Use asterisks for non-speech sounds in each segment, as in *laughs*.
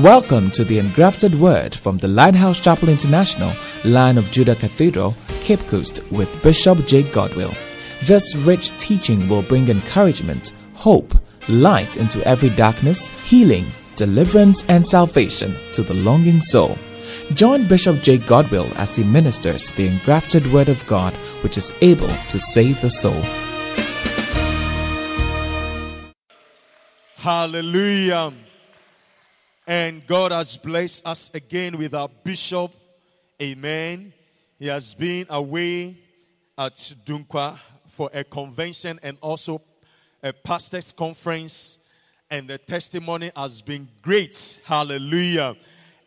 Welcome to the Engrafted Word from the Lighthouse Chapel International, Lion of Judah Cathedral, Cape Coast, with Bishop Jake Godwill. This rich teaching will bring encouragement, hope, light into every darkness, healing, deliverance, and salvation to the longing soul. Join Bishop Jake Godwill as he ministers the engrafted Word of God, which is able to save the soul. Hallelujah. And God has blessed us again with our bishop. Amen. He has been away at Dunkwa for a convention and also a pastor's conference. And the testimony has been great. Hallelujah.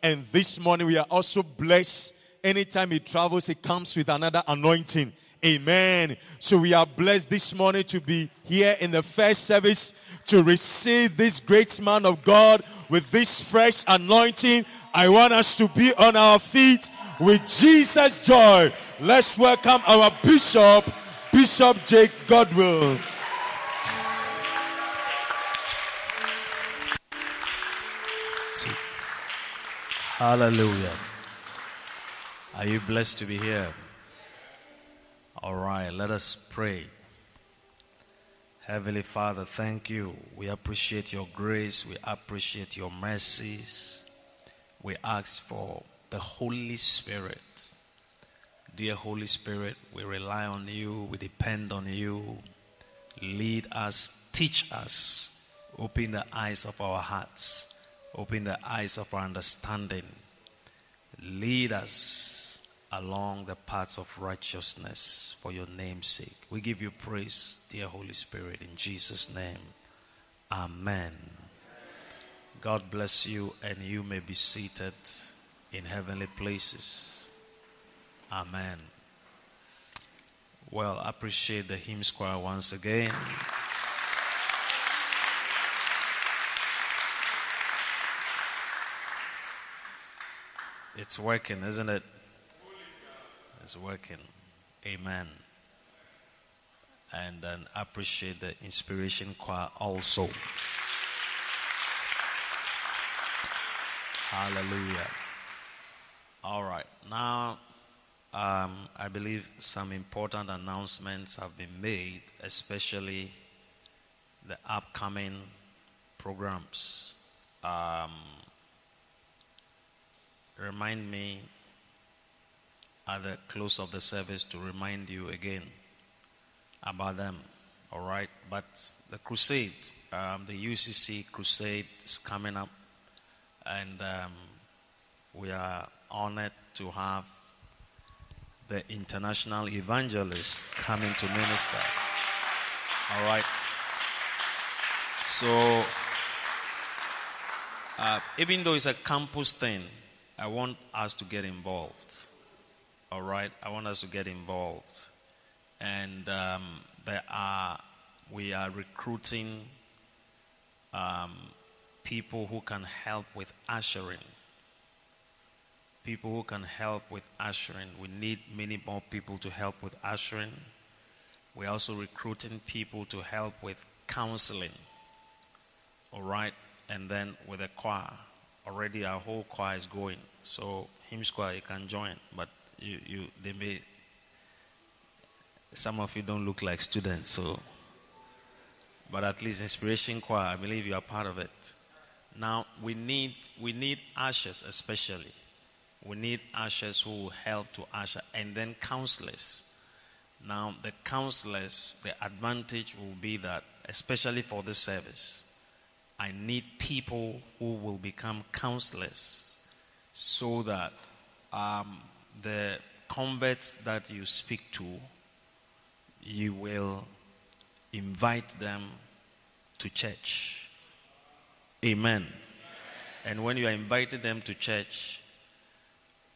And this morning we are also blessed. Anytime he travels, he comes with another anointing. Amen. So we are blessed this morning to be here in the first service to receive this great man of God with this fresh anointing. I want us to be on our feet with Jesus' joy. Let's welcome our bishop, Bishop Jake Godwill. Hallelujah. Are you blessed to be here? All right, let us pray. Heavenly Father, thank you. We appreciate your grace. We appreciate your mercies. We ask for the Holy Spirit. Dear Holy Spirit, we rely on you. We depend on you. Lead us, teach us, open the eyes of our hearts, open the eyes of our understanding. Lead us along the paths of righteousness for your name's sake. We give you praise, dear Holy Spirit, in Jesus' name. Amen. God bless you, and you may be seated in heavenly places. Amen. Well, I appreciate the hymn choir once again. It's working, isn't it? Is working. Amen. And then appreciate the inspiration choir also. Hallelujah. All right. Now, um, I believe some important announcements have been made, especially the upcoming programs. Um, remind me at the close of the service to remind you again about them. All right, but the crusade, um, the UCC crusade is coming up, and um, we are honored to have the international evangelist coming to minister. All right. So, uh, even though it's a campus thing, I want us to get involved all right, I want us to get involved. And um, there are, we are recruiting um, people who can help with ushering. People who can help with ushering. We need many more people to help with ushering. We're also recruiting people to help with counseling. All right, and then with the choir. Already our whole choir is going. So hymn choir you can join, but you, you they may some of you don't look like students, so but at least inspiration choir, I believe you are part of it. Now we need we need ushers especially. We need ushers who will help to usher and then counselors. Now the counselors, the advantage will be that, especially for this service, I need people who will become counselors so that um, the converts that you speak to, you will invite them to church. Amen. And when you are inviting them to church,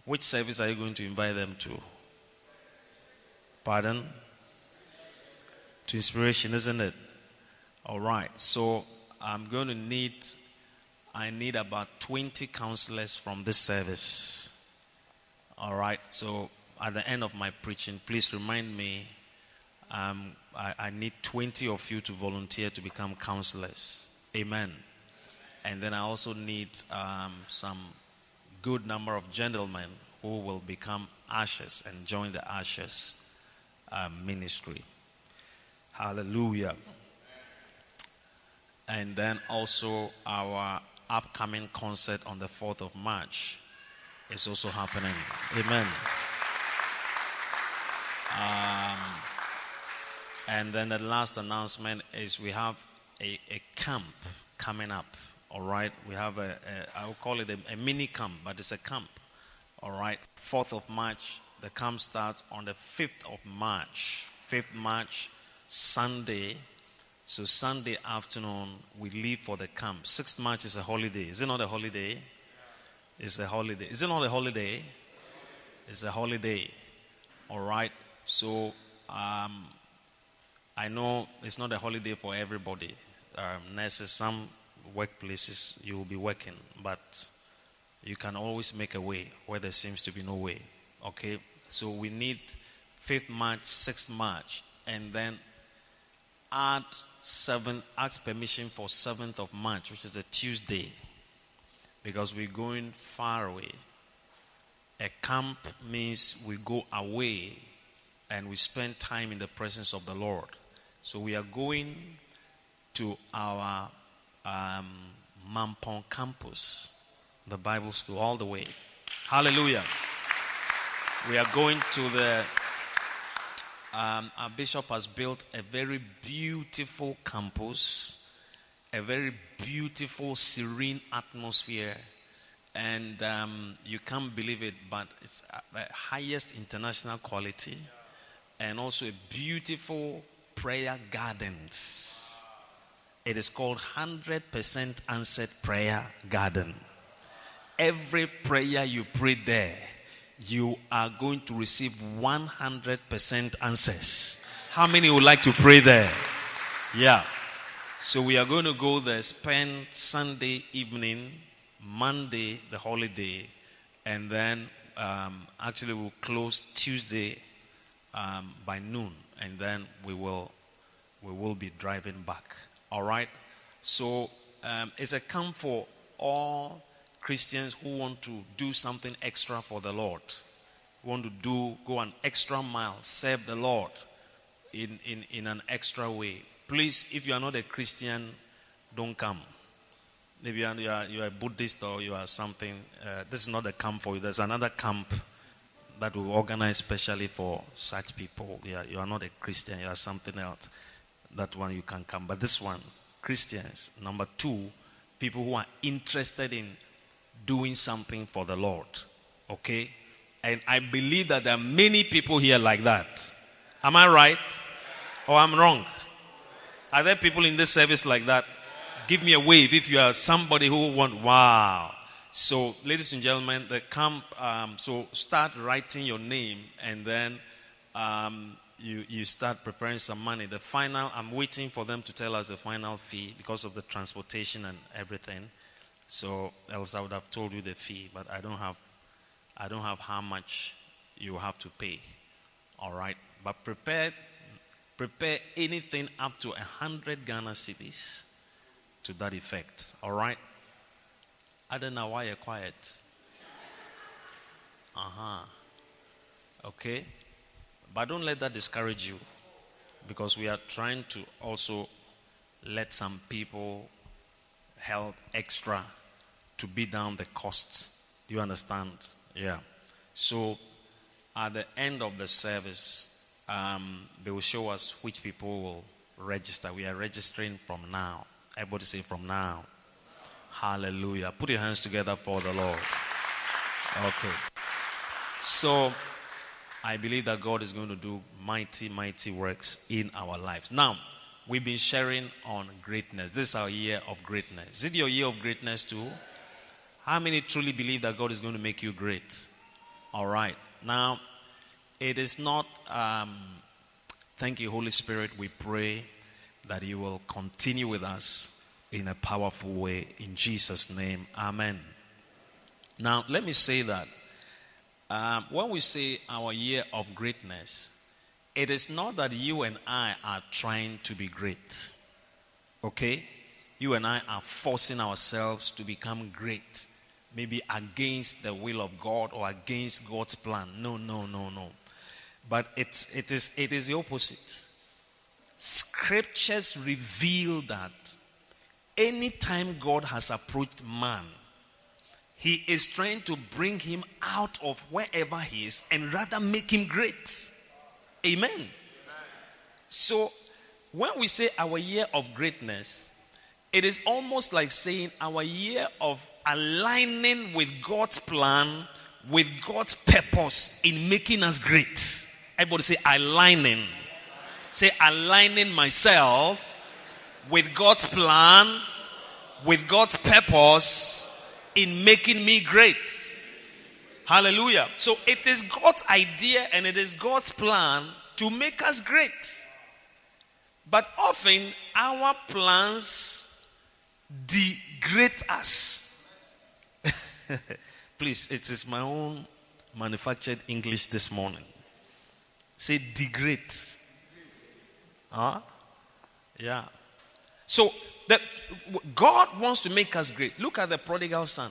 which service are you going to invite them to? Pardon? To inspiration, isn't it? All right. So I'm going to need, I need about 20 counselors from this service. All right. So at the end of my preaching, please remind me. Um, I, I need 20 of you to volunteer to become counselors. Amen. And then I also need um, some good number of gentlemen who will become ushers and join the ushers uh, ministry. Hallelujah. And then also our upcoming concert on the 4th of March is also happening. Amen. Um, and then the last announcement is we have a, a camp coming up. All right, we have a, a I will call it a, a mini camp, but it's a camp. All right, 4th of March. The camp starts on the 5th of March. 5th March, Sunday. So Sunday afternoon, we leave for the camp. 6th March is a holiday. Is it not a holiday? It's a holiday. Is it not a holiday? It's a holiday. All right. So um, I know it's not a holiday for everybody. Um, nurses, some workplaces you will be working, but you can always make a way where there seems to be no way. Okay? So we need 5th March, 6th March, and then add 7, ask permission for 7th of March, which is a Tuesday, because we're going far away. A camp means we go away and we spend time in the presence of the Lord. So we are going to our um, Mampong campus, the Bible school, all the way. Hallelujah. We are going to the. Um, our bishop has built a very beautiful campus, a very beautiful, serene atmosphere, and um, you can't believe it, but it's the highest international quality, and also a beautiful prayer gardens. It is called 100% answered prayer garden. Every prayer you pray there, you are going to receive 100% answers. How many would like to pray there? Yeah. So we are going to go there, spend Sunday evening, Monday, the holiday, and then um, actually we'll close Tuesday um, by noon, and then we will we will be driving back. All right? So um, it's a camp for all Christians who want to do something extra for the Lord. Want to do, go an extra mile, serve the Lord in, in, in an extra way. Please, if you are not a Christian, don't come. Maybe you are, you are, you are a Buddhist or you are something. Uh, this is not a camp for you. There's another camp that we organize specially for such people. You are, you are not a Christian, you are something else that one you can come. But this one, Christians. Number two, people who are interested in doing something for the Lord. Okay? And I believe that there are many people here like that. Am I right? Or I'm wrong? Are there people in this service like that? Give me a wave if you are somebody who want. Wow. So, ladies and gentlemen, the camp. Um, so, start writing your name, and then um, you, you start preparing some money. The final, I'm waiting for them to tell us the final fee because of the transportation and everything. So else I would have told you the fee, but I don't have, I don't have how much you have to pay. All right, but prepare, prepare anything up to a hundred Ghana cedis to that effect. All right. I don't know why you're quiet. Uh huh. Okay. But don't let that discourage you because we are trying to also let some people help extra to beat down the costs. Do you understand? Yeah. So at the end of the service, um, they will show us which people will register. We are registering from now. Everybody say from now. Hallelujah. Put your hands together for the Lord. Okay. So I believe that God is going to do mighty, mighty works in our lives. Now, we've been sharing on greatness. This is our year of greatness. Is it your year of greatness too? How many truly believe that God is going to make you great? All right. Now, it is not, um, thank you, Holy Spirit. We pray that you will continue with us in a powerful way. In Jesus' name, amen. Now, let me say that um, when we say our year of greatness, it is not that you and I are trying to be great. Okay? you and I are forcing ourselves to become great, maybe against the will of God or against God's plan. No, no, no, no. But it's, it, is, it is the opposite. Scriptures reveal that anytime God has approached man, he is trying to bring him out of wherever he is and rather make him great. Amen. Amen. So, when we say our year of greatness, it is almost like saying our year of aligning with God's plan, with God's purpose in making us great. Everybody say, aligning. Say, aligning myself with God's plan, with God's purpose in making me great. Hallelujah. So it is God's idea and it is God's plan to make us great. But often our plans degrade us. *laughs* Please, it is my own manufactured English this morning. Say degrade. Huh? Yeah. So that God wants to make us great. Look at the prodigal son.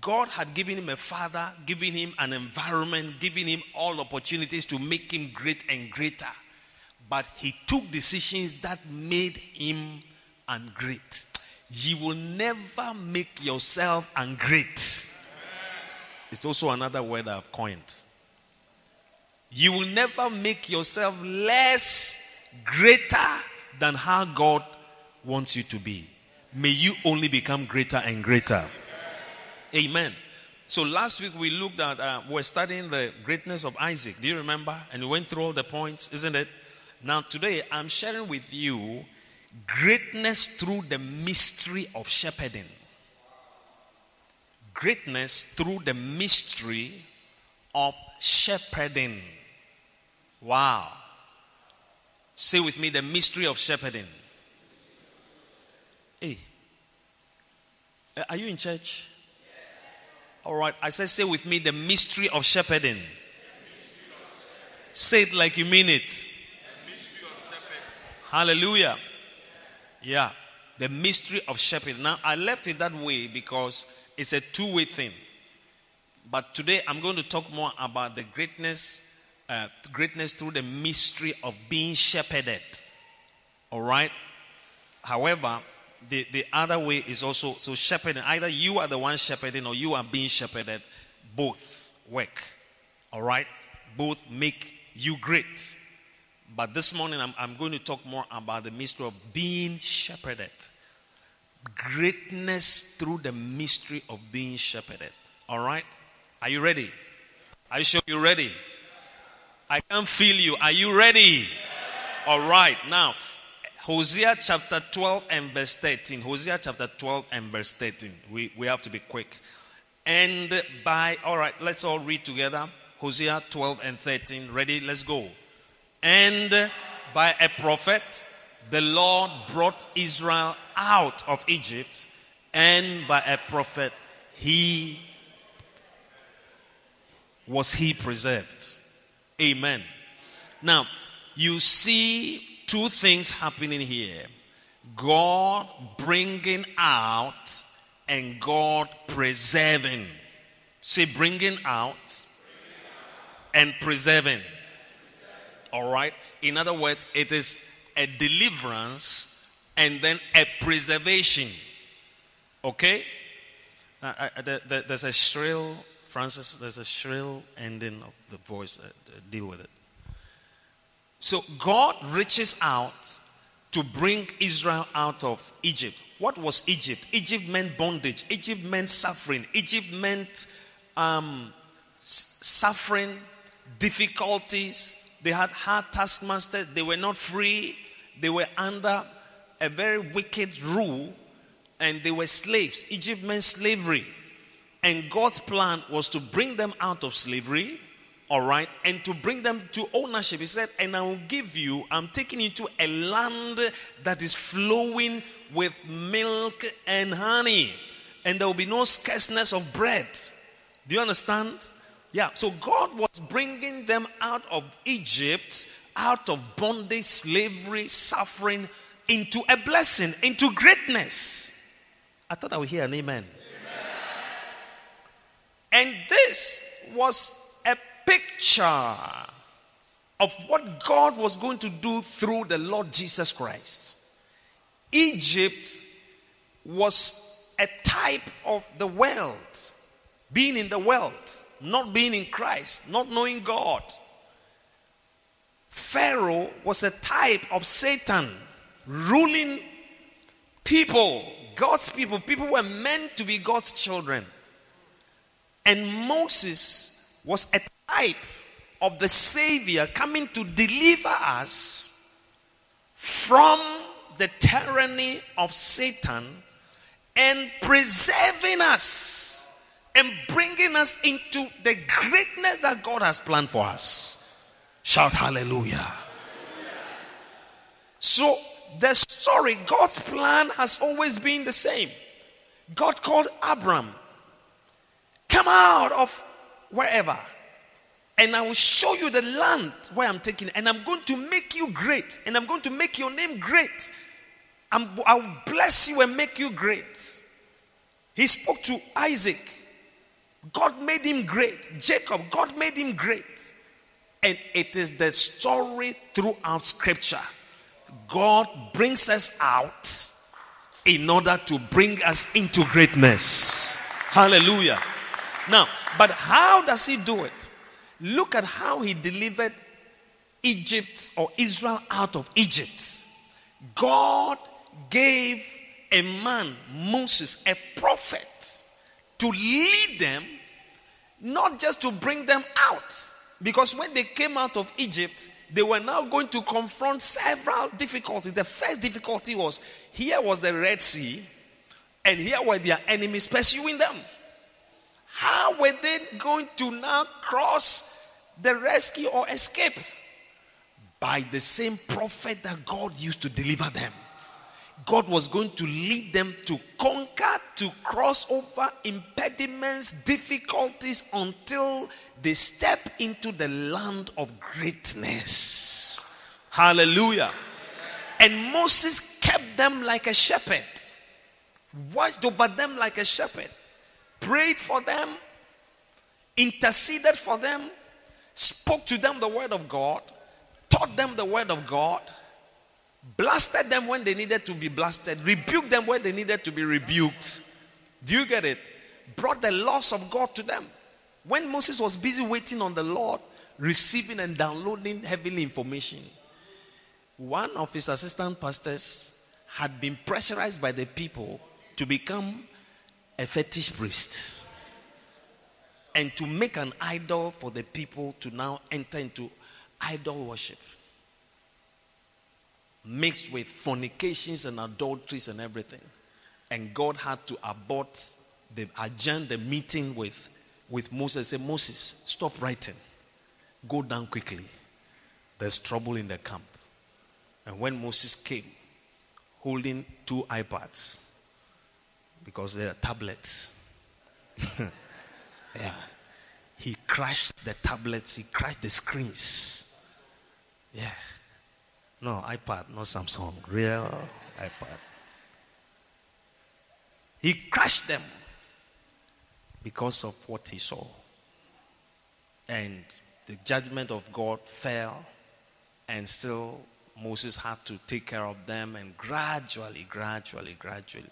God had given him a father, given him an environment, given him all opportunities to make him great and greater. But he took decisions that made him ungreat. You will never make yourself ungreat. It's also another word I've coined. You will never make yourself less greater than how God wants you to be. May you only become greater and greater. Amen. So last week we looked at, uh, we're studying the greatness of Isaac. Do you remember? And we went through all the points, isn't it? Now today I'm sharing with you greatness through the mystery of shepherding. Greatness through the mystery of shepherding. Wow. Say with me the mystery of shepherding. Hey. Uh, are you in church? All right. I said, say with me the mystery of shepherding. Say it like you mean it. Hallelujah. Yeah. The mystery of shepherding. Now, I left it that way because it's a two way thing. But today I'm going to talk more about the greatness uh, greatness through the mystery of being shepherded. All right? However, the, the other way is also so shepherding. Either you are the one shepherding or you are being shepherded. Both work. All right? Both make you great. But this morning I'm, I'm going to talk more about the mystery of being shepherded. Greatness through the mystery of being shepherded. All right? Are you ready? Are you sure you're ready? I can feel you. Are you ready? All right. Now, Hosea chapter 12 and verse 13. Hosea chapter 12 and verse 13. We, we have to be quick. And by, all right, let's all read together. Hosea 12 and 13. Ready? Let's go. And by a prophet, the Lord brought Israel out of Egypt, and by a prophet, he was he preserved. Amen. Now, you see two things happening here God bringing out and God preserving. Say, bringing out and preserving. All right? In other words, it is a deliverance and then a preservation. Okay? Uh, uh, there's a shrill Francis, there's a shrill ending of the voice. Uh, deal with it. So God reaches out to bring Israel out of Egypt. What was Egypt? Egypt meant bondage. Egypt meant suffering. Egypt meant um, suffering, difficulties. They had hard taskmasters. They were not free. They were under a very wicked rule and they were slaves. Egypt meant slavery. And God's plan was to bring them out of slavery, all right, and to bring them to ownership. He said, And I will give you, I'm taking you to a land that is flowing with milk and honey, and there will be no scarceness of bread. Do you understand? Yeah, so God was bringing them out of Egypt, out of bondage, slavery, suffering, into a blessing, into greatness. I thought I would hear an amen. And this was a picture of what God was going to do through the Lord Jesus Christ. Egypt was a type of the world, being in the world, not being in Christ, not knowing God. Pharaoh was a type of Satan, ruling people, God's people. People were meant to be God's children. And Moses was a type of the Savior coming to deliver us from the tyranny of Satan and preserving us and bringing us into the greatness that God has planned for us. Shout hallelujah. So, the story, God's plan has always been the same. God called Abram, come out of wherever and I will show you the land where I'm taking, and I'm going to make you great, and I'm going to make your name great. I'm, I'll bless you and make you great. He spoke to Isaac. God made him great. Jacob, God made him great. And it is the story throughout scripture. God brings us out in order to bring us into greatness. Hallelujah. Now, but how does he do it? Look at how he delivered Egypt or Israel out of Egypt. God gave a man, Moses, a prophet, to lead them, not just to bring them out. Because when they came out of Egypt, they were now going to confront several difficulties. The first difficulty was here was the Red Sea, and here were their enemies pursuing them. How were they going to now cross the rescue or escape? By the same prophet that God used to deliver them. God was going to lead them to conquer, to cross over impediments, difficulties until they step into the land of greatness. Hallelujah. And Moses kept them like a shepherd, watched over them like a shepherd prayed for them, interceded for them, spoke to them the word of God, taught them the word of God, blasted them when they needed to be blasted, rebuked them when they needed to be rebuked. Do you get it? Brought the laws of God to them. When Moses was busy waiting on the Lord, receiving and downloading heavenly information, one of his assistant pastors had been pressurized by the people to become a fetish priest. And to make an idol for the people to now enter into idol worship. Mixed with fornications and adulteries and everything. And god had to abort the adjourn the meeting with with moses say moses stop writing. Go down quickly. There's trouble in the camp. And when moses came holding two ipads because they are tablets. *laughs* yeah. He crashed the tablets, he crashed the screens. Yeah. No, iPad, no Samsung, real iPad. He crashed them because of what he saw. And the judgment of God fell, and still Moses had to take care of them, and gradually, gradually, gradually,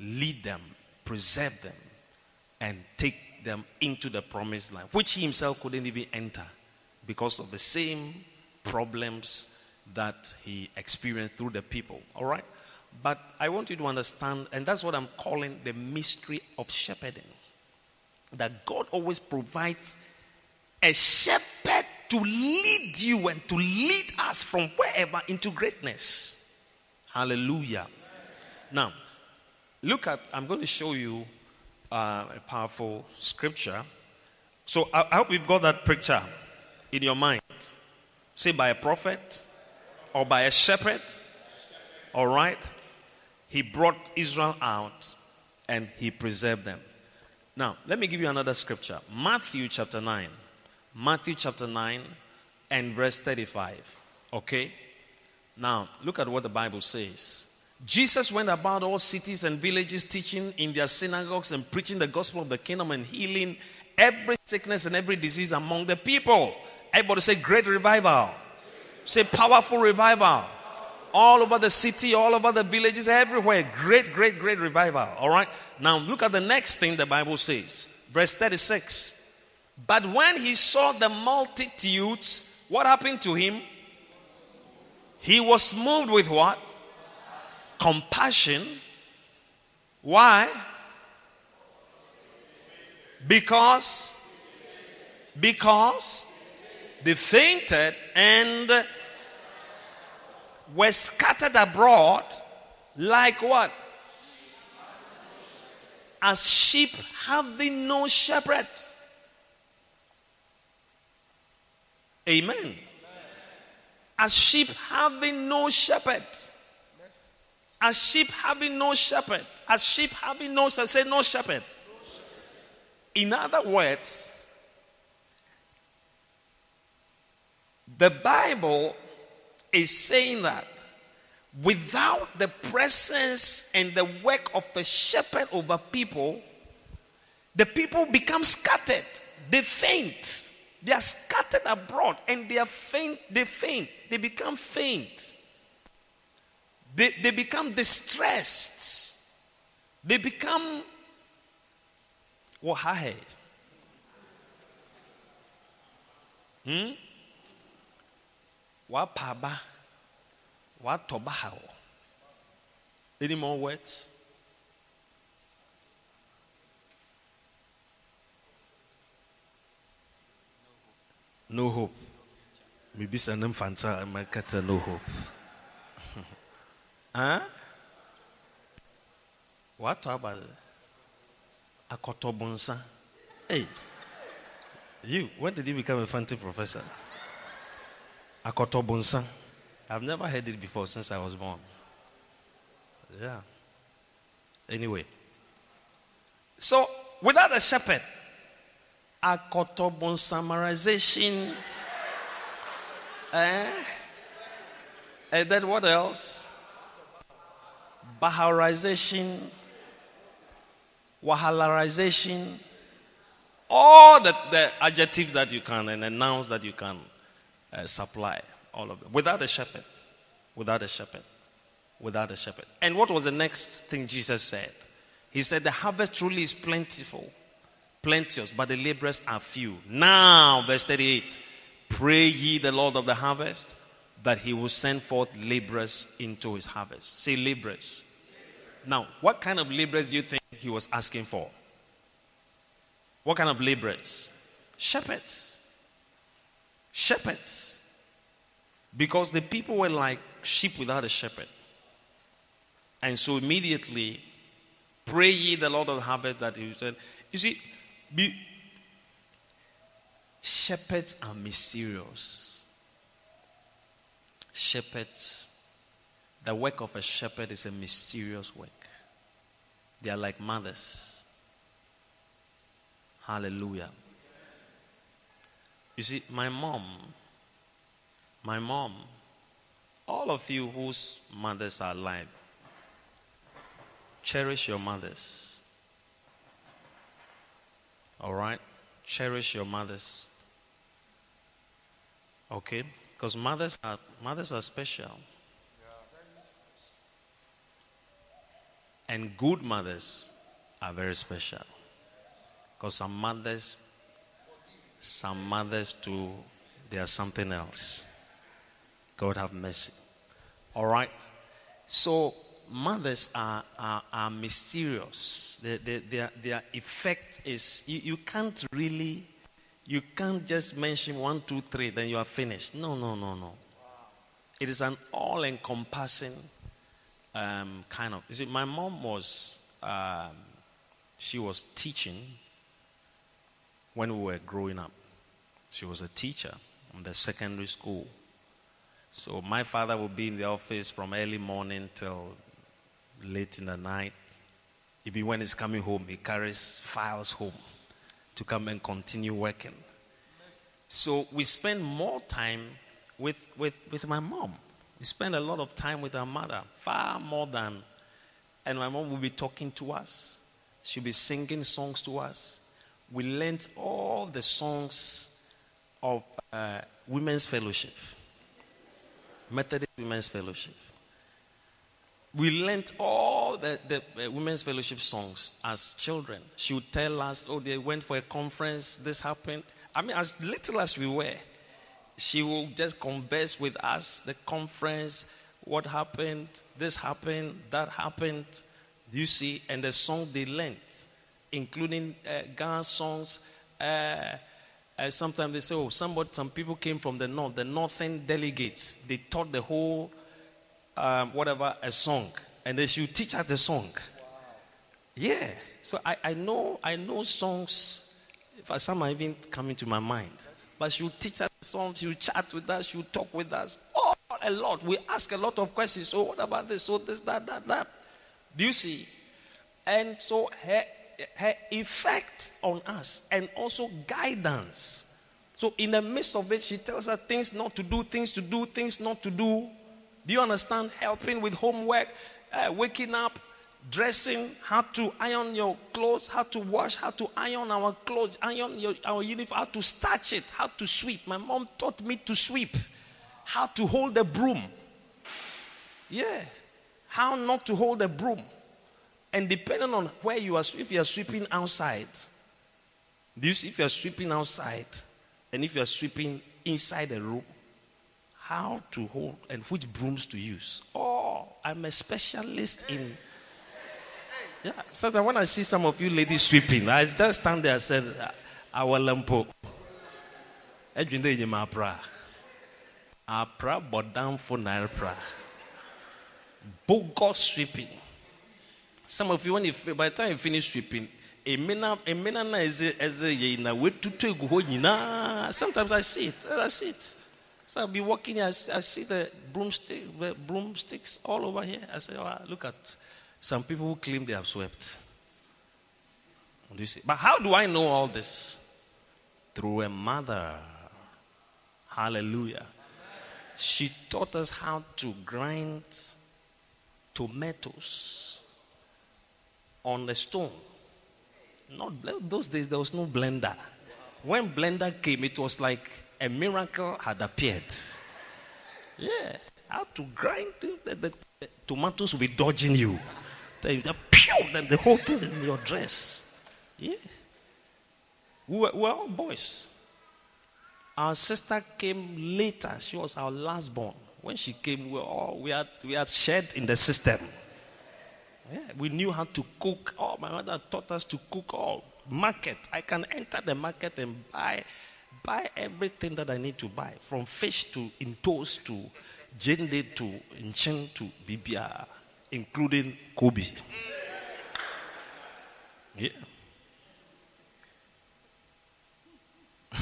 lead them, preserve them, and take them into the promised land, which he himself couldn't even enter because of the same problems that he experienced through the people. All right? But I want you to understand, and that's what I'm calling the mystery of shepherding. That God always provides a shepherd to lead you and to lead us from wherever into greatness. Hallelujah. Now, Look at, I'm going to show you uh, a powerful scripture. So I, I hope you've got that picture in your mind. Say, by a prophet or by a shepherd. All right? He brought Israel out and he preserved them. Now, let me give you another scripture Matthew chapter 9. Matthew chapter 9 and verse 35. Okay? Now, look at what the Bible says. Jesus went about all cities and villages, teaching in their synagogues and preaching the gospel of the kingdom and healing every sickness and every disease among the people. Everybody say, Great revival. Say, Powerful revival. All over the city, all over the villages, everywhere. Great, great, great revival. All right? Now, look at the next thing the Bible says. Verse 36. But when he saw the multitudes, what happened to him? He was moved with what? Compassion. Why? Because because they fainted and were scattered abroad like what? As sheep having no shepherd. Amen. As sheep having no shepherd. As sheep having no shepherd. As sheep having no shepherd. Say no shepherd. In other words, the Bible is saying that without the presence and the work of a shepherd over people, the people become scattered. They faint. They are scattered abroad and they are faint. They faint. They become faint. They, they become distressed. They become wahahe. Hmm? Wapaba. Watobahao. Any more words? No hope. Maybe some fanta and my cutter, no hope. Huh? What about Akotobonsa? Hey, you, when did you become a fancy professor? Akotobonsa. I've never heard it before since I was born. Yeah. Anyway. So, without a shepherd, Akotobon summarization. Eh? And then what else? Baharization, Wahalarization, all the, the adjectives that you can and the nouns that you can uh, supply, all of them, without a shepherd. Without a shepherd. Without a shepherd. And what was the next thing Jesus said? He said, The harvest truly is plentiful plenteous, but the laborers are few. Now, verse 38 Pray ye the Lord of the harvest that he will send forth laborers into his harvest. Say laborers. Now, what kind of laborers do you think he was asking for? What kind of laborers? Shepherds. Shepherds. Because the people were like sheep without a shepherd. And so immediately, pray ye the Lord of the harvest that he send. You see, be, shepherds are mysterious. Shepherds, the work of a shepherd is a mysterious work. They are like mothers. Hallelujah. You see, my mom, my mom, all of you whose mothers are alive, cherish your mothers. All right? Cherish your mothers. Okay? Because mothers are mothers are special. And good mothers are very special. Because some mothers, some mothers too, they are something else. God have mercy. All right? So mothers are, are, are mysterious. Their, their, their effect is, you, you can't really, you can't just mention one, two, three, then you are finished. No, no, no, no. It is an all encompassing um, kind of. You see, my mom was, um, she was teaching when we were growing up. She was a teacher in the secondary school. So my father would be in the office from early morning till late in the night. Even when he's coming home, he carries files home to come and continue working. So we spend more time with, with, with my mom. We spend a lot of time with our mother, far more than. And my mom will be talking to us. She'll be singing songs to us. We learned all the songs of uh, Women's Fellowship, Methodist Women's Fellowship. We learned all the, the uh, Women's Fellowship songs as children. She would tell us, oh, they went for a conference, this happened. I mean, as little as we were, she will just converse with us, the conference, what happened, this happened, that happened. You see, and the song they learned, including uh, Ghana songs. Uh, uh, sometimes they say, oh, somebody, some people came from the north, the northern delegates. They taught the whole, um, whatever, a song. And they should teach us the song. Wow. Yeah. So I, I know, I know songs. If some are even coming to my mind. But she will teach us songs, she will chat with us, she will talk with us. Oh, a lot. We ask a lot of questions. So what about this? So this, that, that, that. Do you see? And so her, her effect on us and also guidance. So in the midst of it, she tells us things not to do, things to do, things not to do. Do you understand? Helping with homework, uh, waking up, dressing, how to iron your clothes, how to wash, how to iron our clothes, iron your, our uniform, how to starch it, how to sweep. My mom taught me to sweep, how to hold a broom. Yeah, how not to hold a broom. And depending on where you are, if you are sweeping outside, do you see if you are sweeping outside and if you are sweeping inside a room, how to hold and which brooms to use? Oh, I'm a specialist in yeah. Sometimes when I see some of you ladies sweeping, I just stand there and said, ah, Our lampo. Edwin de pra. A pra bodam for nair pra. Bogus sweeping. Some of you, when you, by the time you finish sweeping. Sometimes I see it. I see it. So I'll be walking, I, I see the broomstick, broomsticks all over here. I say, oh, look at some people who claim they have swept. But how do I know all this? Through a mother. Hallelujah. She taught us how to grind tomatoes on the stone. Not those days there was no blender. When blender came, it was like a miracle had appeared. Yeah, how to grind the, the, the tomatoes will be dodging you. Then you pew, then the whole thing in your dress. Yeah. We were, we were all boys. Our sister came later. She was our last born. When she came, we, all, we, had, we had shared in the system. Yeah, we knew how to cook. Oh, my mother taught us to cook all. Market. I can enter the market and buy buy everything that I need to buy. From fish to in toast to jende to inchin to bibia including Kobe. Yeah. *laughs*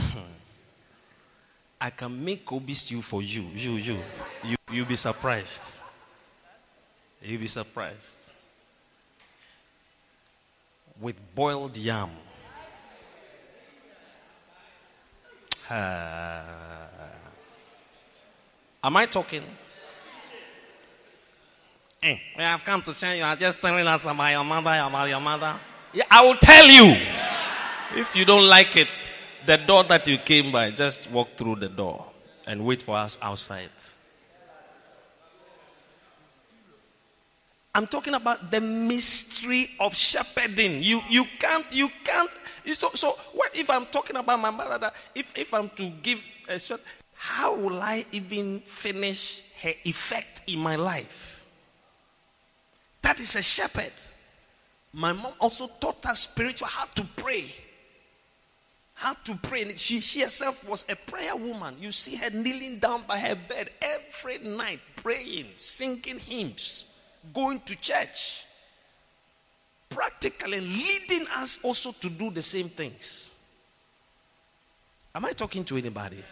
I can make Kobe stew for you. You, you. You, you'll be surprised. You'll be surprised. With boiled yam. Uh, am I talking? Eh, I've come to tell you, I'm just telling us about your mother, about your mother. Yeah, I will tell you. If you don't like it, the door that you came by, just walk through the door and wait for us outside. I'm talking about the mystery of shepherding. You you can't you can't. So so what if I'm talking about my mother? If if I'm to give a shot, how will I even finish her effect in my life? That is a shepherd. My mom also taught us spiritual how to pray. How to pray. She, she herself was a prayer woman. You see her kneeling down by her bed every night, praying, singing hymns, going to church. Practically leading us also to do the same things. Am I talking to anybody?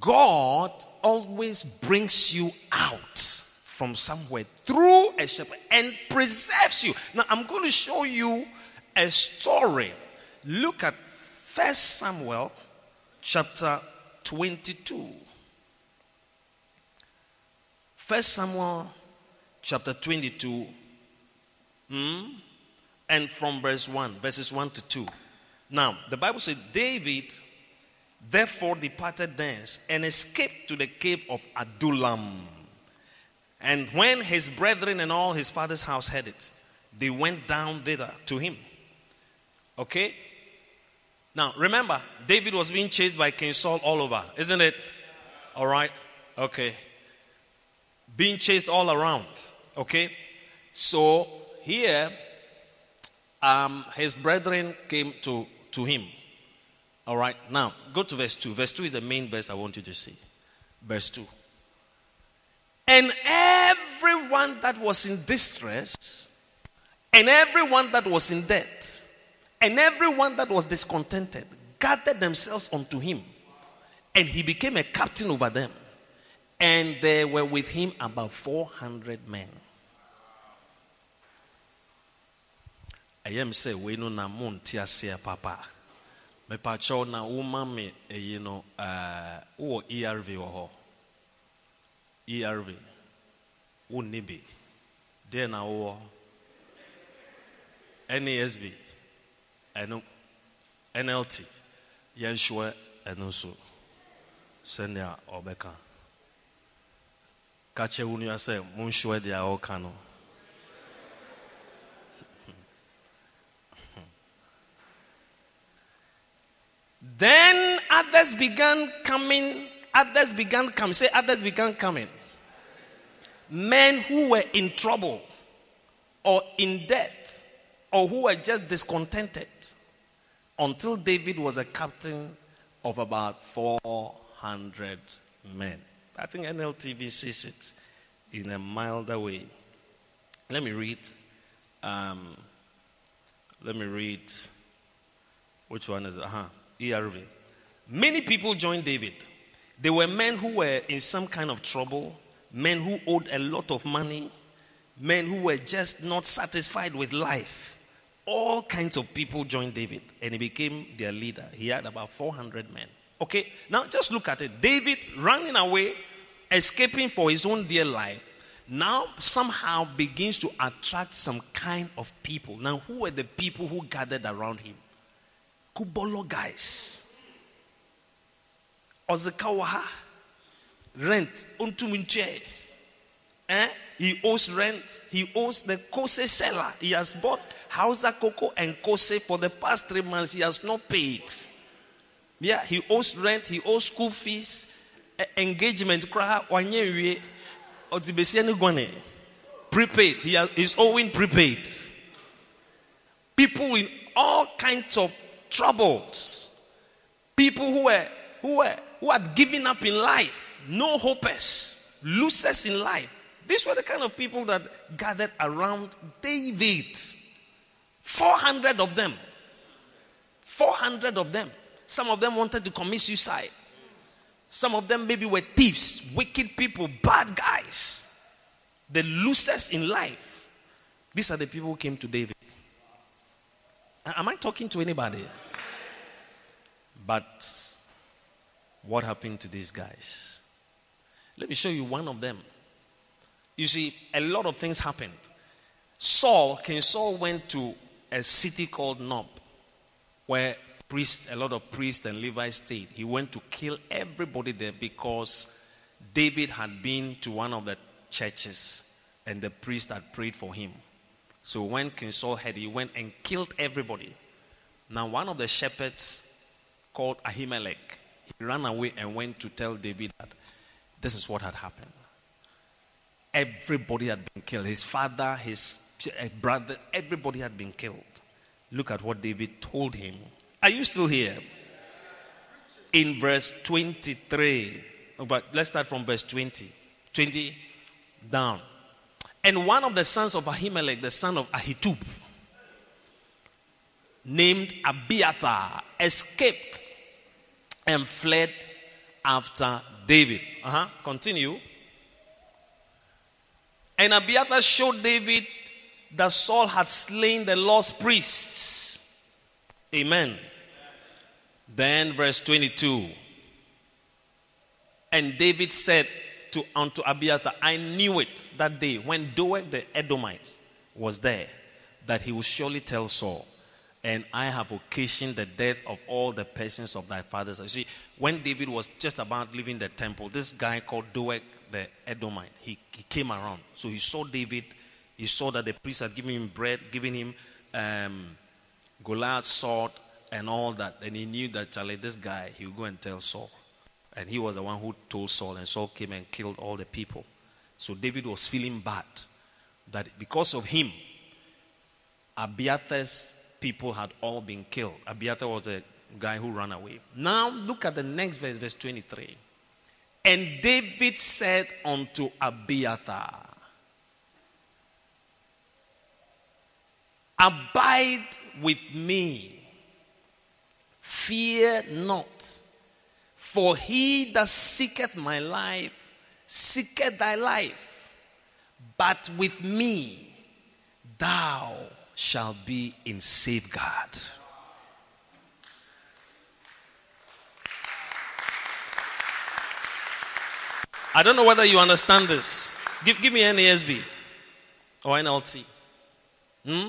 God always brings you out from somewhere through a shepherd and preserves you. Now, I'm going to show you a story. Look at First Samuel chapter 22. First Samuel chapter 22, hmm, and from verse 1, verses 1 to 2. Now, the Bible says, David therefore departed thence and escaped to the cave of Adullam. And when his brethren and all his father's house heard it, they went down thither to him. Okay? Now, remember, David was being chased by King Saul all over, isn't it? All right? Okay. Being chased all around. Okay? So, here, um, his brethren came to, to him. All right? Now, go to verse 2. Verse 2 is the main verse I want you to see. Verse 2. And everyone that was in distress, and everyone that was in debt, and everyone that was discontented gathered themselves unto him, and he became a captain over them. And there were with him about 400 men. I am say we no na mo nte papa. Mepacho na woma me eyi no uh wo ERV hɔ. ERV. Wo nibi. Deɛ na wowɔ. NASB. ɛno nlt yɛnhwɛ ɛno nso sɛnea ɔbɛka ka kyerɛ wo nua sɛ monhwɛ deɛ ɔka no Then others began coming, others began coming. Say, others began coming. Men who were in trouble or in debt or who were just discontented until David was a captain of about 400 men. I think NLTV says it in a milder way. Let me read. Um, let me read. Which one is it? Uh-huh. ERV. Many people joined David. They were men who were in some kind of trouble, men who owed a lot of money, men who were just not satisfied with life all kinds of people joined David and he became their leader. He had about 400 men. Okay, now just look at it. David running away, escaping for his own dear life, now somehow begins to attract some kind of people. Now, who were the people who gathered around him? Kubolo guys. Ozekawaha. Rent. Untuminche. Eh? He owes rent. He owes the Kose seller. He has bought Hausa koko and Kose for the past three months. He has not paid. Yeah, he owes rent. He owes school fees. engagement. Prepaid. He is owing prepaid. People in all kinds of troubles. People who were who were who had given up in life. No hopers. Losers in life these were the kind of people that gathered around David. 400 of them. 400 of them. Some of them wanted to commit suicide. Some of them maybe were thieves, wicked people, bad guys. The losers in life. These are the people who came to David. Am I talking to anybody? But what happened to these guys? Let me show you one of them. You see, a lot of things happened. Saul, King Saul went to a city called Nob, where priests, a lot of priests and Levites stayed. He went to kill everybody there because David had been to one of the churches and the priest had prayed for him. So when King Saul heard, he went and killed everybody. Now, one of the shepherds called Ahimelech, he ran away and went to tell David that this is what had happened. Everybody had been killed. His father, his brother, everybody had been killed. Look at what David told him. Are you still here? In verse 23. But let's start from verse 20. 20 down. And one of the sons of Ahimelech, the son of Ahitub, named Abiathar, escaped and fled after David. Uh huh. Continue. And Abiathar showed David that Saul had slain the lost priests. Amen. Then, verse 22. And David said to unto Abiathar, I knew it that day when Doeg the Edomite was there, that he would surely tell Saul, and I have occasioned the death of all the persons of thy fathers. You see, when David was just about leaving the temple, this guy called Doeg the Edomite, he, he came around. So he saw David, he saw that the priest had given him bread, given him um, Goliath's sword, and all that. And he knew that, Charlie, this guy, he would go and tell Saul. And he was the one who told Saul, and Saul came and killed all the people. So David was feeling bad that because of him, Abiathar's people had all been killed. Abiathar was the guy who ran away. Now look at the next verse, verse 23. And David said unto Abiathar, Abide with me, fear not, for he that seeketh my life seeketh thy life, but with me thou shalt be in safeguard. I don't know whether you understand this. Give, give me NASB or NLT. Hmm?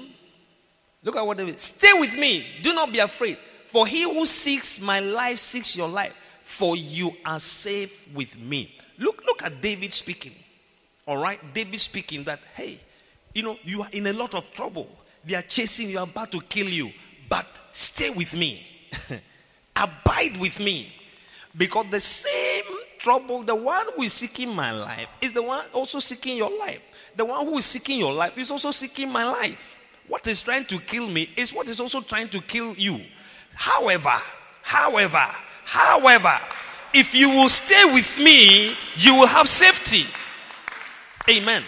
Look at what David. Stay with me. Do not be afraid. For he who seeks my life seeks your life. For you are safe with me. Look, look at David speaking. All right? David speaking that, hey, you know, you are in a lot of trouble. They are chasing you, about to kill you. But stay with me. *laughs* Abide with me. Because the same trouble, the one who is seeking my life is the one also seeking your life. The one who is seeking your life is also seeking my life. What is trying to kill me is what is also trying to kill you. However, however, however, if you will stay with me, you will have safety. Amen.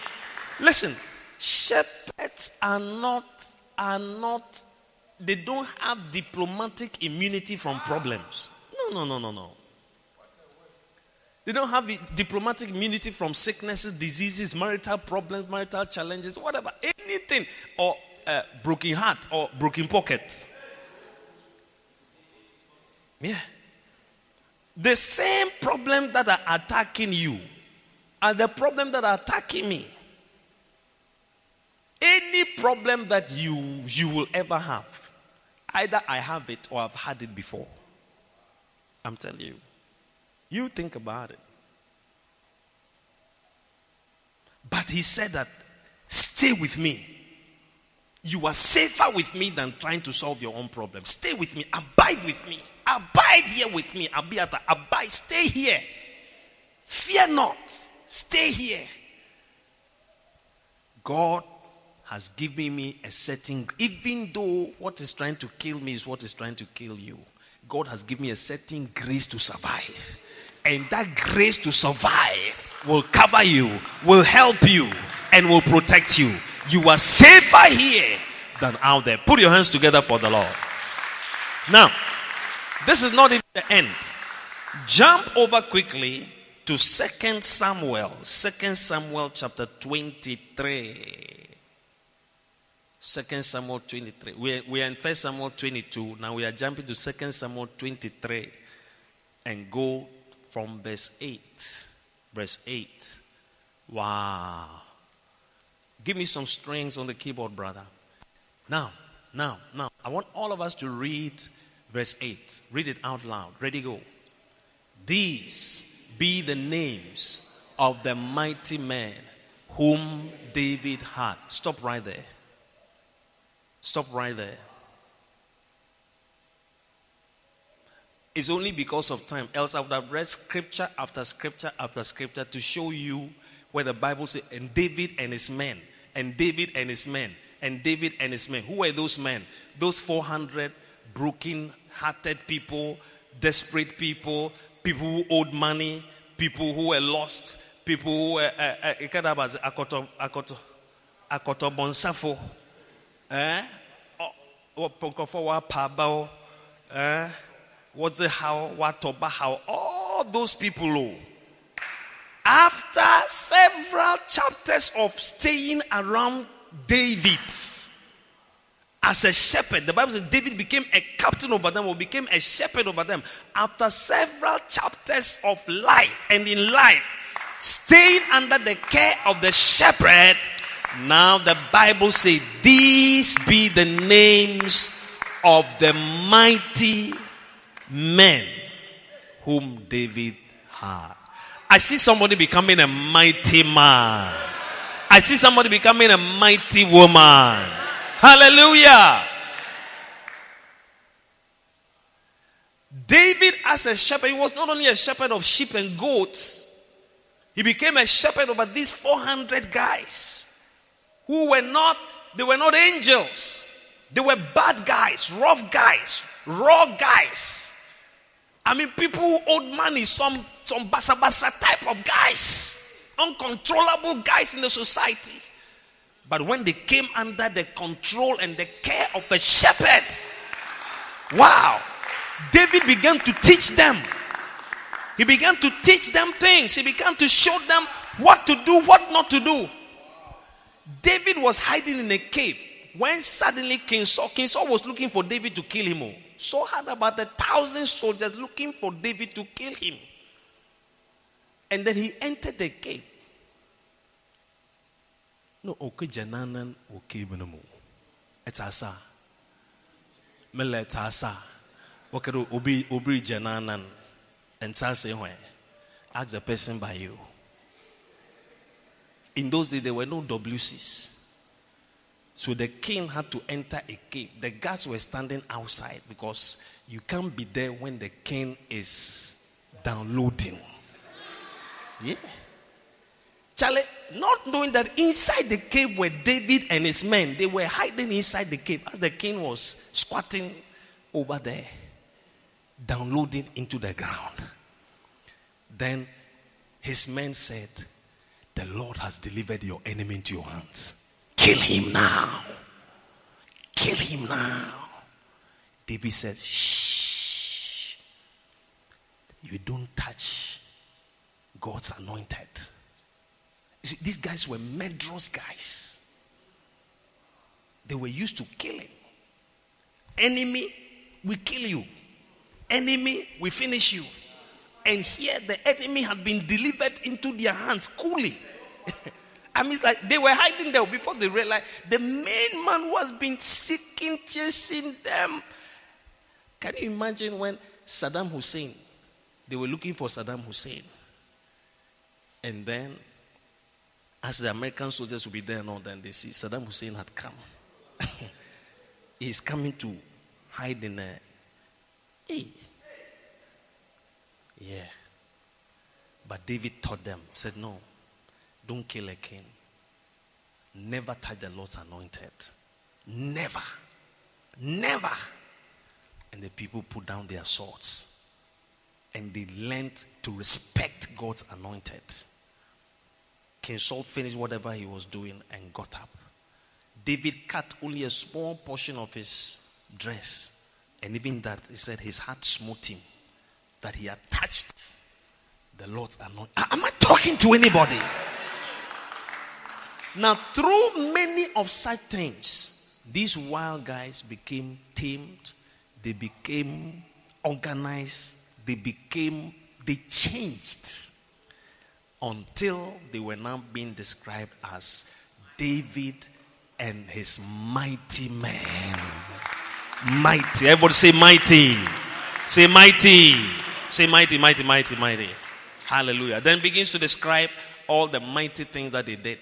Listen, shepherds are not are not they don't have diplomatic immunity from problems. No, no, no, no, no. They don't have diplomatic immunity from sicknesses, diseases, marital problems, marital challenges, whatever, anything, or uh, broken heart or broken pocket. Yeah. The same problem that are attacking you are the problem that are attacking me. Any problem that you you will ever have, either I have it or I've had it before. I'm telling you. You think about it. But he said that stay with me you are safer with me than trying to solve your own problem. Stay with me. Abide with me. Abide here with me. Abiata. Abide. Stay here. Fear not. Stay here. God has given me a certain, even though what is trying to kill me is what is trying to kill you, God has given me a certain grace to survive. And that grace to survive will cover you, will help you, and will protect you. You are safer here than out there. Put your hands together for the Lord. Now, this is not even the end. Jump over quickly to Second Samuel. Second Samuel chapter 23. Second Samuel 23. We are, we are in First Samuel 22. Now we are jumping to Second Samuel 23 and go from verse 8. Verse 8. Wow. Give me some strings on the keyboard, brother. Now, now, now, I want all of us to read verse 8. Read it out loud. Ready, go. These be the names of the mighty men whom David had. Stop right there. Stop right there. It's only because of time. Else, I would have read scripture after scripture after scripture to show you where the Bible says, and David and his men, and David and his men, and David and his men. Who were those men? Those 400 broken hearted people, desperate people, people who owed money, people who were lost, people who were akoto akoto akoto eh pabao eh what's it how what how all those people oh after several chapters of staying around David as a shepherd, the Bible says David became a captain over them or became a shepherd over them. After several chapters of life, and in life, staying under the care of the shepherd, now the Bible says, These be the names of the mighty men whom David had. I see somebody becoming a mighty man. I see somebody becoming a mighty woman. Hallelujah. David, as a shepherd, he was not only a shepherd of sheep and goats, he became a shepherd over these 400 guys who were not, they were not angels. They were bad guys, rough guys, raw guys. I mean, people who owed money, some, some basa basa type of guys, uncontrollable guys in the society. But when they came under the control and the care of a shepherd, wow, David began to teach them. He began to teach them things. He began to show them what to do, what not to do. David was hiding in a cave when suddenly King Saul, King Saul was looking for David to kill him. Oh. Saul had about a thousand soldiers looking for David to kill him. And then he entered the cave. No, okay, jananan okay benamu. It's asa. Mele asa. Wakero obi obi jananan. And when ask the person by you. In those days there were no WCs. So the king had to enter a cave. The guards were standing outside because you can't be there when the king is downloading. Yeah. Charlie, not knowing that inside the cave were David and his men, they were hiding inside the cave as the king was squatting over there, downloading into the ground. Then his men said, The Lord has delivered your enemy into your hands. Kill him now. Kill him now. David said, Shh. You don't touch God's anointed. See, these guys were murderous guys. They were used to killing. Enemy, we kill you. Enemy, we finish you. And here the enemy had been delivered into their hands coolly. *laughs* I mean, it's like they were hiding there before they realized the main man who has been seeking, chasing them. Can you imagine when Saddam Hussein, they were looking for Saddam Hussein. And then, as the American soldiers will be there and all, then they see Saddam Hussein had come. *laughs* He's coming to hide in a. Hey. Yeah. But David taught them, said, No, don't kill a king. Never touch the Lord's anointed. Never. Never. And the people put down their swords. And they learned to respect God's anointed. King Saul finished whatever he was doing and got up. David cut only a small portion of his dress. And even that, he said his heart smote him that he had touched the Lord's anointing. Am I talking to anybody? Now, through many of such things, these wild guys became tamed, they became organized, they became, they changed until they were now being described as David and his mighty men. Mighty. Everybody say mighty. Say mighty. Say mighty, mighty, mighty, mighty. Hallelujah. Then begins to describe all the mighty things that they did.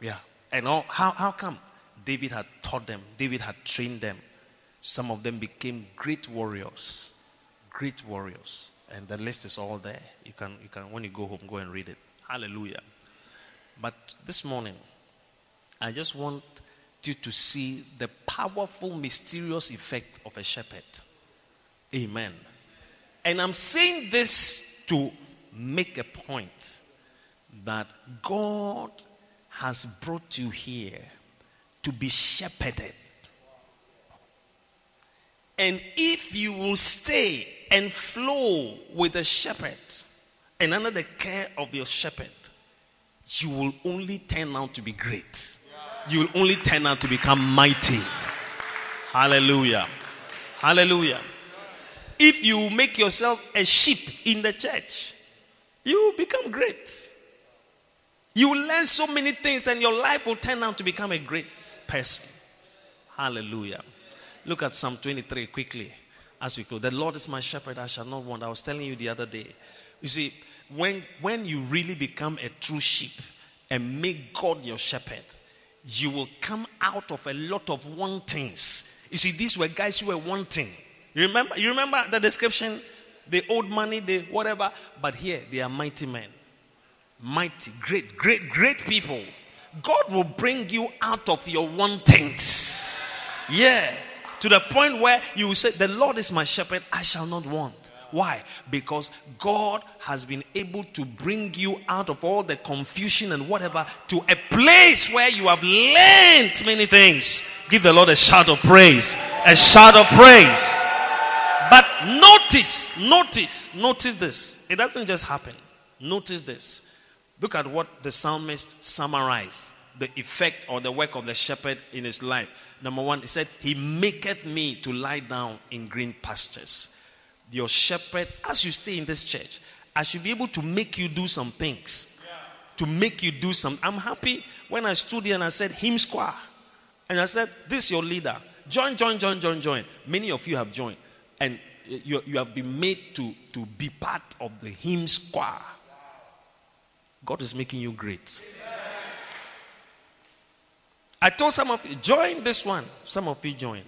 Yeah. And all, how, how come? David had taught them, David had trained them. Some of them became great warriors. Great warriors. And the list is all there. You can, you can, when you go home, go and read it. Hallelujah. But this morning, I just want you to see the powerful, mysterious effect of a shepherd. Amen. And I'm saying this to make a point that God has brought you here to be shepherded. And if you will stay and flow with the shepherd and under the care of your shepherd, you will only turn out to be great. You will only turn out to become mighty. Hallelujah. Hallelujah. If you make yourself a sheep in the church, you will become great. You will learn so many things, and your life will turn out to become a great person. Hallelujah. Look at Psalm 23 quickly as we go. The Lord is my shepherd, I shall not want. I was telling you the other day. You see, when, when you really become a true sheep and make God your shepherd, you will come out of a lot of wantings. You see, these were guys who were wanting. You remember, you remember the description? They owed money, they whatever. But here, they are mighty men. Mighty, great, great, great people. God will bring you out of your wantings. Yeah. To the point where you will say, The Lord is my shepherd, I shall not want. Why? Because God has been able to bring you out of all the confusion and whatever to a place where you have learned many things. Give the Lord a shout of praise. A shout of praise. But notice, notice, notice this. It doesn't just happen. Notice this. Look at what the psalmist summarized the effect or the work of the shepherd in his life. Number one, he said, He maketh me to lie down in green pastures. Your shepherd, as you stay in this church, I should be able to make you do some things. To make you do some. I'm happy when I stood here and I said, Hymn Square. And I said, This is your leader. Join, join, join, join, join. Many of you have joined. And you, you have been made to, to be part of the hymn square. God is making you great. I told some of you, join this one. Some of you joined.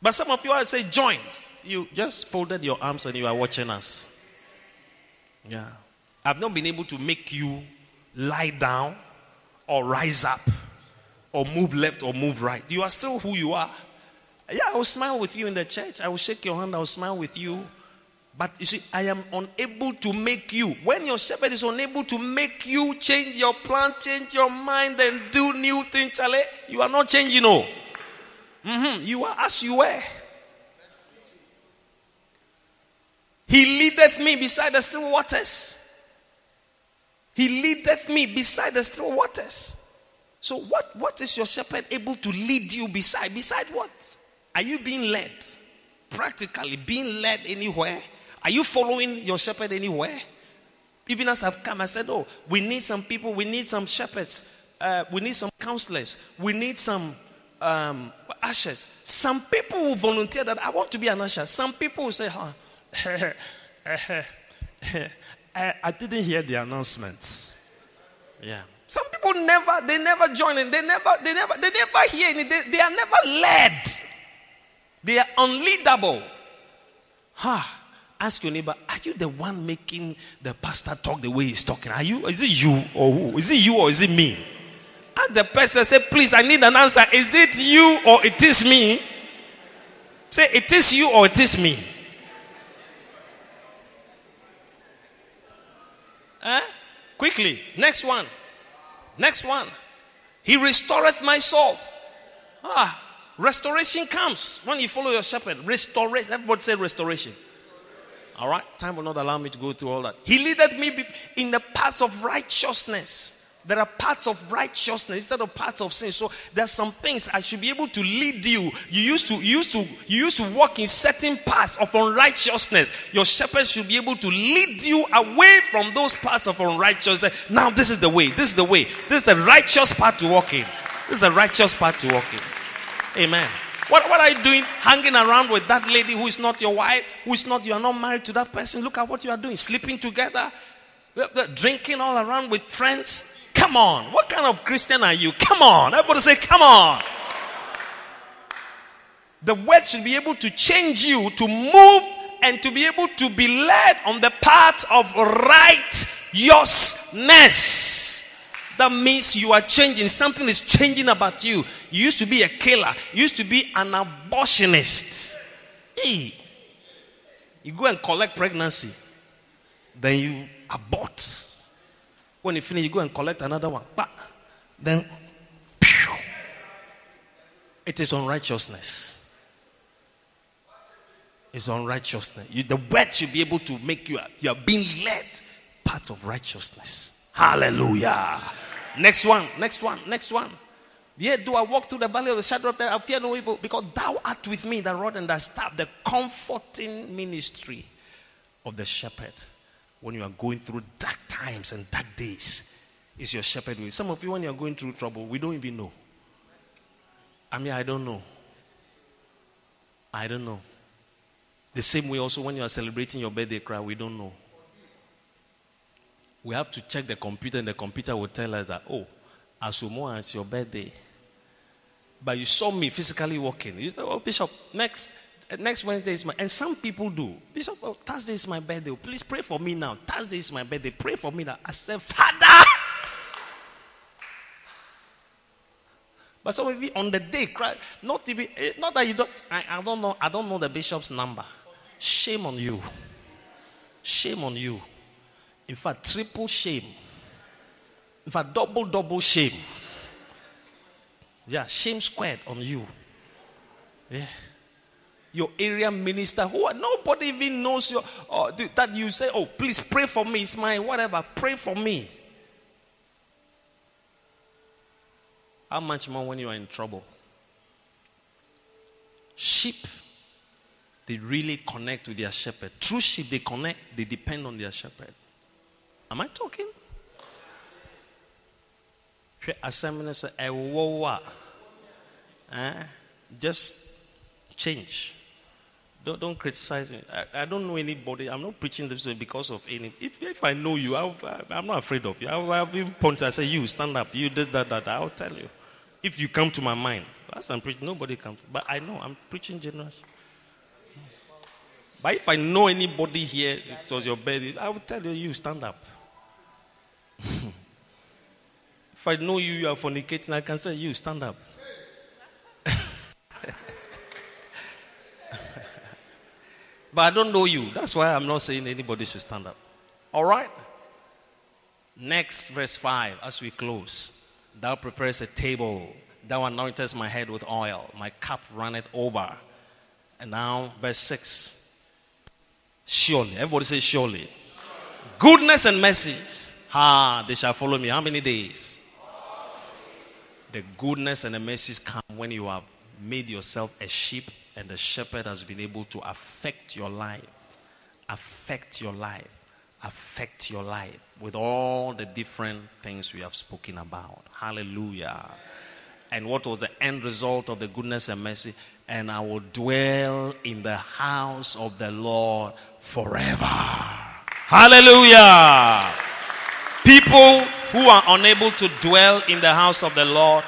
But some of you, I say, join. You just folded your arms and you are watching us. Yeah. I've not been able to make you lie down or rise up or move left or move right. You are still who you are. Yeah, I will smile with you in the church. I will shake your hand. I will smile with you. But you see, I am unable to make you. When your shepherd is unable to make you change your plan, change your mind, and do new things, Charlie, you are not changing, no. Mm-hmm. You are as you were. He leadeth me beside the still waters. He leadeth me beside the still waters. So, what, what is your shepherd able to lead you beside? Beside what? Are you being led? Practically being led anywhere? Are you following your shepherd anywhere? Even as I've come, I said, Oh, we need some people, we need some shepherds, uh, we need some counselors, we need some um, ushers. Some people will volunteer that I want to be an usher. Some people will say, huh, *laughs* I, I didn't hear the announcements. Yeah. Some people never, they never join in. They never, they never, they never hear any. They, they are never led. They are unleadable. Ha. Ask your neighbor, are you the one making the pastor talk the way he's talking? Are you? Is it you or who? Is it you or is it me? Ask the person, say, please, I need an answer. Is it you or it is me? Say, it is you or it is me. Eh? Quickly. Next one. Next one. He restoreth my soul. Ah, restoration comes when you follow your shepherd. Restoration. Everybody say restoration. All right, time will not allow me to go through all that. He leadeth me in the paths of righteousness. There are parts of righteousness instead of parts of sin. So there's some things I should be able to lead you. You used to you used to you used to walk in certain paths of unrighteousness. Your shepherd should be able to lead you away from those parts of unrighteousness. Now this is the way. This is the way. This is the righteous path to walk in. This is the righteous path to walk in. Amen. What, what are you doing hanging around with that lady who is not your wife, who is not, you are not married to that person? Look at what you are doing. Sleeping together, uh, uh, drinking all around with friends. Come on. What kind of Christian are you? Come on. Everybody say, come on. The word should be able to change you to move and to be able to be led on the path of righteousness. That means you are changing. Something is changing about you. You used to be a killer. You used to be an abortionist. Hey, you go and collect pregnancy. Then you abort. When you finish, you go and collect another one. But then, pew, it is unrighteousness. It's unrighteousness. You, the word should be able to make you, you are being led part of righteousness. Hallelujah. Next one, next one, next one. Yet do I walk through the valley of the shadow of death, I fear no evil, because thou art with me, the rod and the staff, the comforting ministry of the shepherd. When you are going through dark times and dark days, is your shepherd with you? Some of you, when you're going through trouble, we don't even know. I mean, I don't know. I don't know. The same way, also, when you are celebrating your birthday cry, we don't know. We have to check the computer, and the computer will tell us that, oh, Asumo, it's your birthday. But you saw me physically walking. You say, oh, Bishop, next next Wednesday is my, and some people do. Bishop, oh, Thursday is my birthday. Please pray for me now. Thursday is my birthday. Pray for me now. I said, Father. But some of you on the day cry, not even, eh, not that you don't, I, I don't know, I don't know the bishop's number. Shame on you. Shame on you. In fact, triple shame. In fact, double, double shame. Yeah, shame squared on you. Yeah. Your area minister, who nobody even knows your, uh, that you say, oh, please pray for me. It's my whatever. Pray for me. How much more when you are in trouble? Sheep, they really connect with their shepherd. True sheep, they connect, they depend on their shepherd. Am I talking? Assembly say, eh? Just change. Don't, don't criticize me. I, I, don't know anybody. I'm not preaching this way because of any. If, if I know you, I, am not afraid of you. I, will even point. I say, you stand up. You did that, that. I'll tell you. If you come to my mind, that's I'm preaching. Nobody comes. But I know I'm preaching generous. But if I know anybody here, it was your birthday, I will tell you, you stand up. If I know you, you are fornicating, I can say, you stand up. *laughs* but I don't know you. That's why I'm not saying anybody should stand up. All right? Next, verse 5, as we close. Thou preparest a table. Thou anointest my head with oil. My cup runneth over. And now, verse 6. Surely. Everybody say, surely. Goodness and mercy. Ah, they shall follow me. How many days? The goodness and the mercies come when you have made yourself a sheep and the shepherd has been able to affect your life. Affect your life affect your life with all the different things we have spoken about. Hallelujah. And what was the end result of the goodness and mercy? And I will dwell in the house of the Lord forever. Hallelujah. People who are unable to dwell in the house of the Lord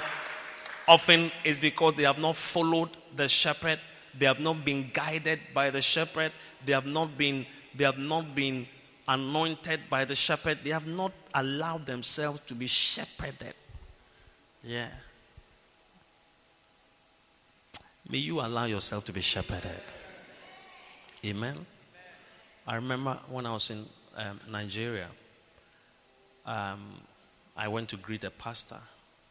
often is because they have not followed the shepherd, they have not been guided by the shepherd, they have not been they have not been anointed by the shepherd, they have not allowed themselves to be shepherded. Yeah. May you allow yourself to be shepherded. Amen. I remember when I was in um, Nigeria, um, I went to greet a pastor.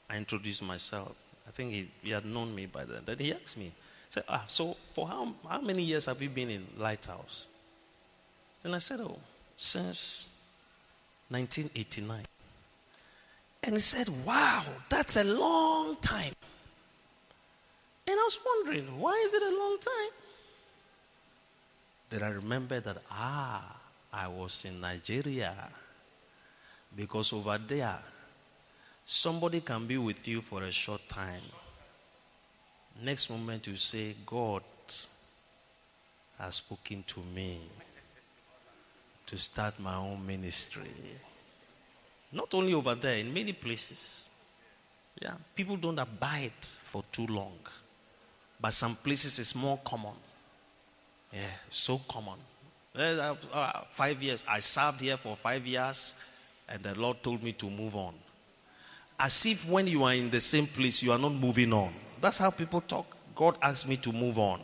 I introduced myself. I think he, he had known me by then. Then he asked me, said, ah, so for how, how many years have you been in Lighthouse? Then I said, oh, since 1989. And he said, Wow, that's a long time. And I was wondering, why is it a long time? Then I remembered that, ah, I was in Nigeria. Because over there, somebody can be with you for a short time. Next moment, you say, God has spoken to me to start my own ministry. Not only over there, in many places. Yeah, people don't abide for too long. But some places it's more common. Yeah, so common. Uh, uh, five years. I served here for five years, and the Lord told me to move on. As if when you are in the same place, you are not moving on. That's how people talk. God asked me to move on.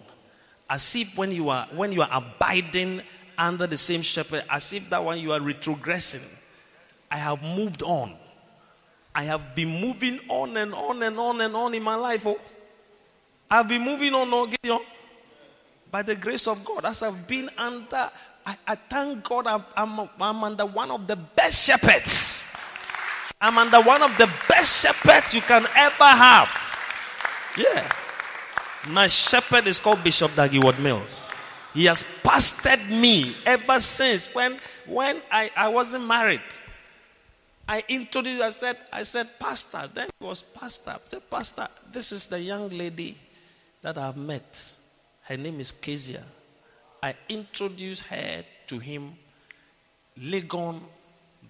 As if when you are when you are abiding under the same shepherd as if that one you are retrogressing. I have moved on. I have been moving on and on and on and on in my life. Oh, I've been moving on, oh, Gideon. By the grace of God, as I've been under, I, I thank God I'm, I'm, I'm under one of the best shepherds. I'm under one of the best shepherds you can ever have. Yeah. My shepherd is called Bishop Dag Heward-Mills. He has pastored me ever since when, when I, I wasn't married. I introduced, I said, I said, Pastor. Then he was Pastor. I said, Pastor, this is the young lady that I've met. Her name is Kezia. I introduced her to him, Legon,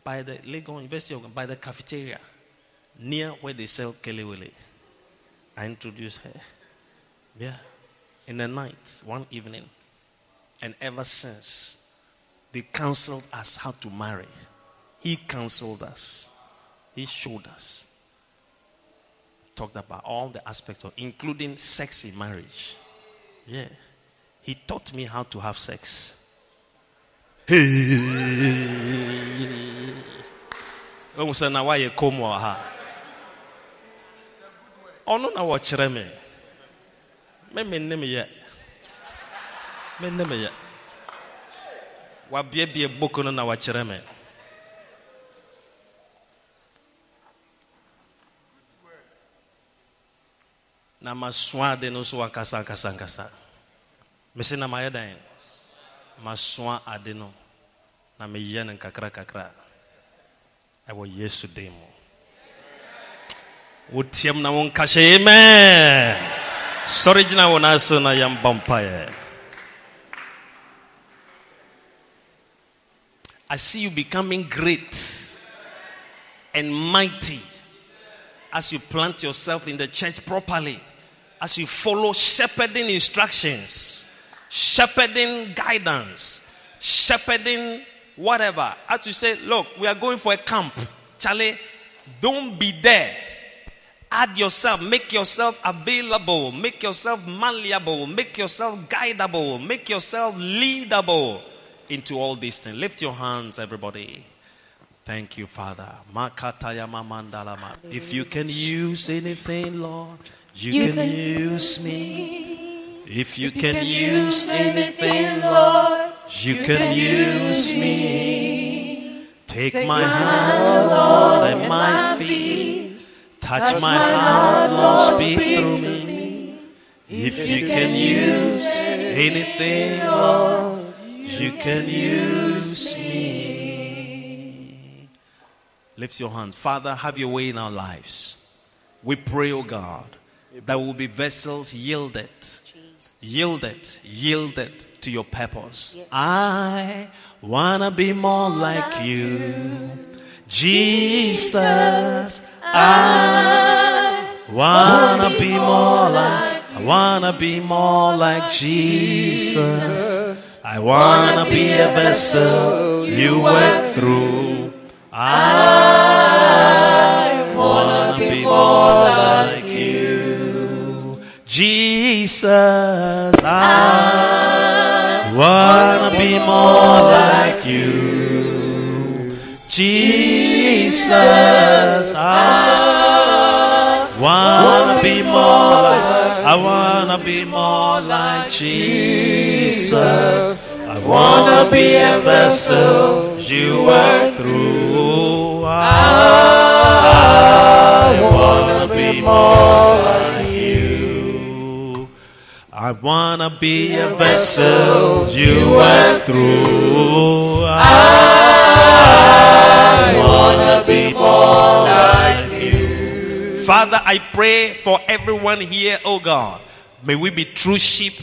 by the Legon University of by the cafeteria, near where they sell kelewele. I introduced her. Yeah. In the night, one evening. And ever since, they counseled us how to marry. He counseled us. He showed us. Talked about all the aspects of, including sex in marriage. Yeah. He taught me how to have sex. Na come ha? Ono na wɔkyerɛ me. Me me nim yɛ. Me nim yɛ. Wabiebie book no na wɔkyerɛ me. na masua ade no so ankasa ankasa ankasa mese na mayɛ dan masua ade no na meyɛ no nkakra kakra ɛwɔ yesu den mu wotiam na wonka hyɛ amen. Sɔre gyina wo no ase na yɛmba mpaeɛ I see you becoming great and mighty as you plant yourself in the church properly as you follow shepherding instructions, shepherding guidance, shepherding whatever. As you say, look, we are going for a camp. Charlie, don't be there. Add yourself, make yourself available, make yourself malleable, make yourself guidable, make yourself leadable into all these things. Lift your hands, everybody. Thank you, Father. If you can use anything, Lord, you, you can, can, use me. If you, can, can, use anything, Lord, you can use me. Take, Take my hands, Lord, and my feet. Touch my heart, Lord, speak through me. If you can use anything, Lord, you can use me. Lift your hand. Father, have your way in our lives. We pray, O oh God that we will be vessels yielded, yielded, yielded to your purpose. Yes. I wanna be more like you, Jesus. I wanna be more like. I wanna be more like Jesus. I wanna be a vessel you went through. I wanna be more like you. Jesus, I wanna be more like you. Jesus, I wanna be more like, I wanna be more like Jesus. I wanna be a vessel you work through. I wanna be more like I wanna be a vessel you went through. I wanna be more like you. Father, I pray for everyone here, oh God. May we be true sheep,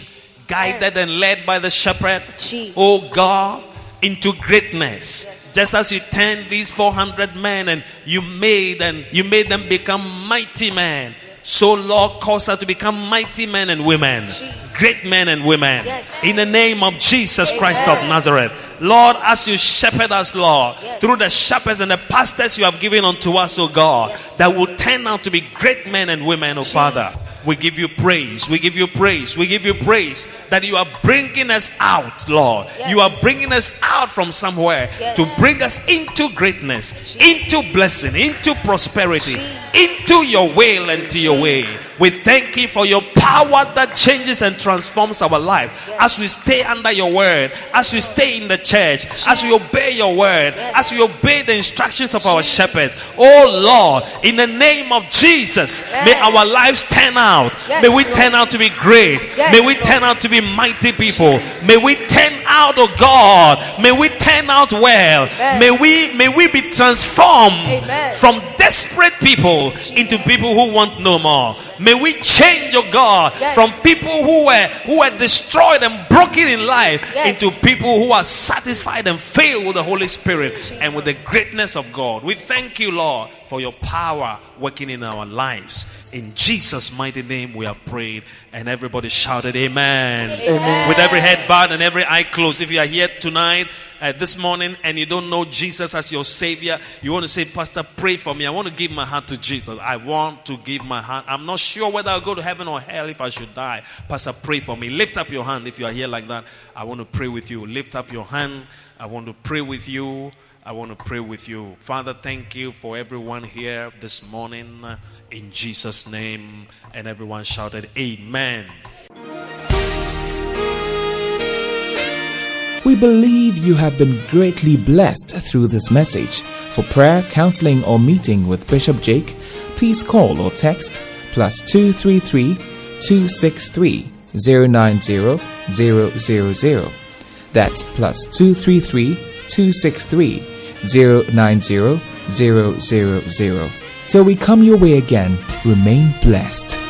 guided and led by the shepherd, Jesus. oh God, into greatness. Yes. Just as you turned these 400 men and you made and you made them become mighty men so, Lord, cause us to become mighty men and women, Jesus. Great men and women. Yes. In the name of Jesus Amen. Christ of Nazareth. Lord, as you shepherd us, Lord, yes. through the shepherds and the pastors you have given unto us, O God, yes. that will turn out to be great men and women, O Father. We give you praise. We give you praise. We give you praise that you are bringing us out, Lord. You are bringing us out from somewhere to bring us into greatness, into blessing, into prosperity, into your will and to your way. We thank you for your power that changes and transforms our life. As we stay under your word, as we stay in the church, as we obey your word, as we obey the instructions of our shepherd. Oh Lord, in the name of Jesus, may our lives turn out. May we turn out to be great. May we turn out to be mighty people. May we turn out, oh God. May we turn out well. May we may we be transformed Amen. from desperate people into people who want no more. May we change, oh God, Yes. from people who were who were destroyed and broken in life Yes. into people who are satisfied and filled with the Holy Spirit and with the greatness of God. We thank you, Lord, for your power working in our lives. In Jesus' mighty name, we have prayed, and everybody shouted, Amen. Amen. With every head bowed and every eye closed. If you are here tonight, uh, this morning, and you don't know Jesus as your Savior, you want to say, Pastor, pray for me. I want to give my heart to Jesus. I want to give my heart. I'm not sure whether I'll go to heaven or hell if I should die. Pastor, pray for me. Lift up your hand if you are here like that. I want to pray with you. Lift up your hand. I want to pray with you. I want to pray with you. Father, thank you for everyone here this morning. uh, In Jesus' name. And everyone shouted, Amen. We believe you have been greatly blessed through this message. For prayer, counseling, or meeting with Bishop Jake, please call or text plus 233 263 090 000. That's plus 233 263 090 000. Till we come your way again, remain blessed.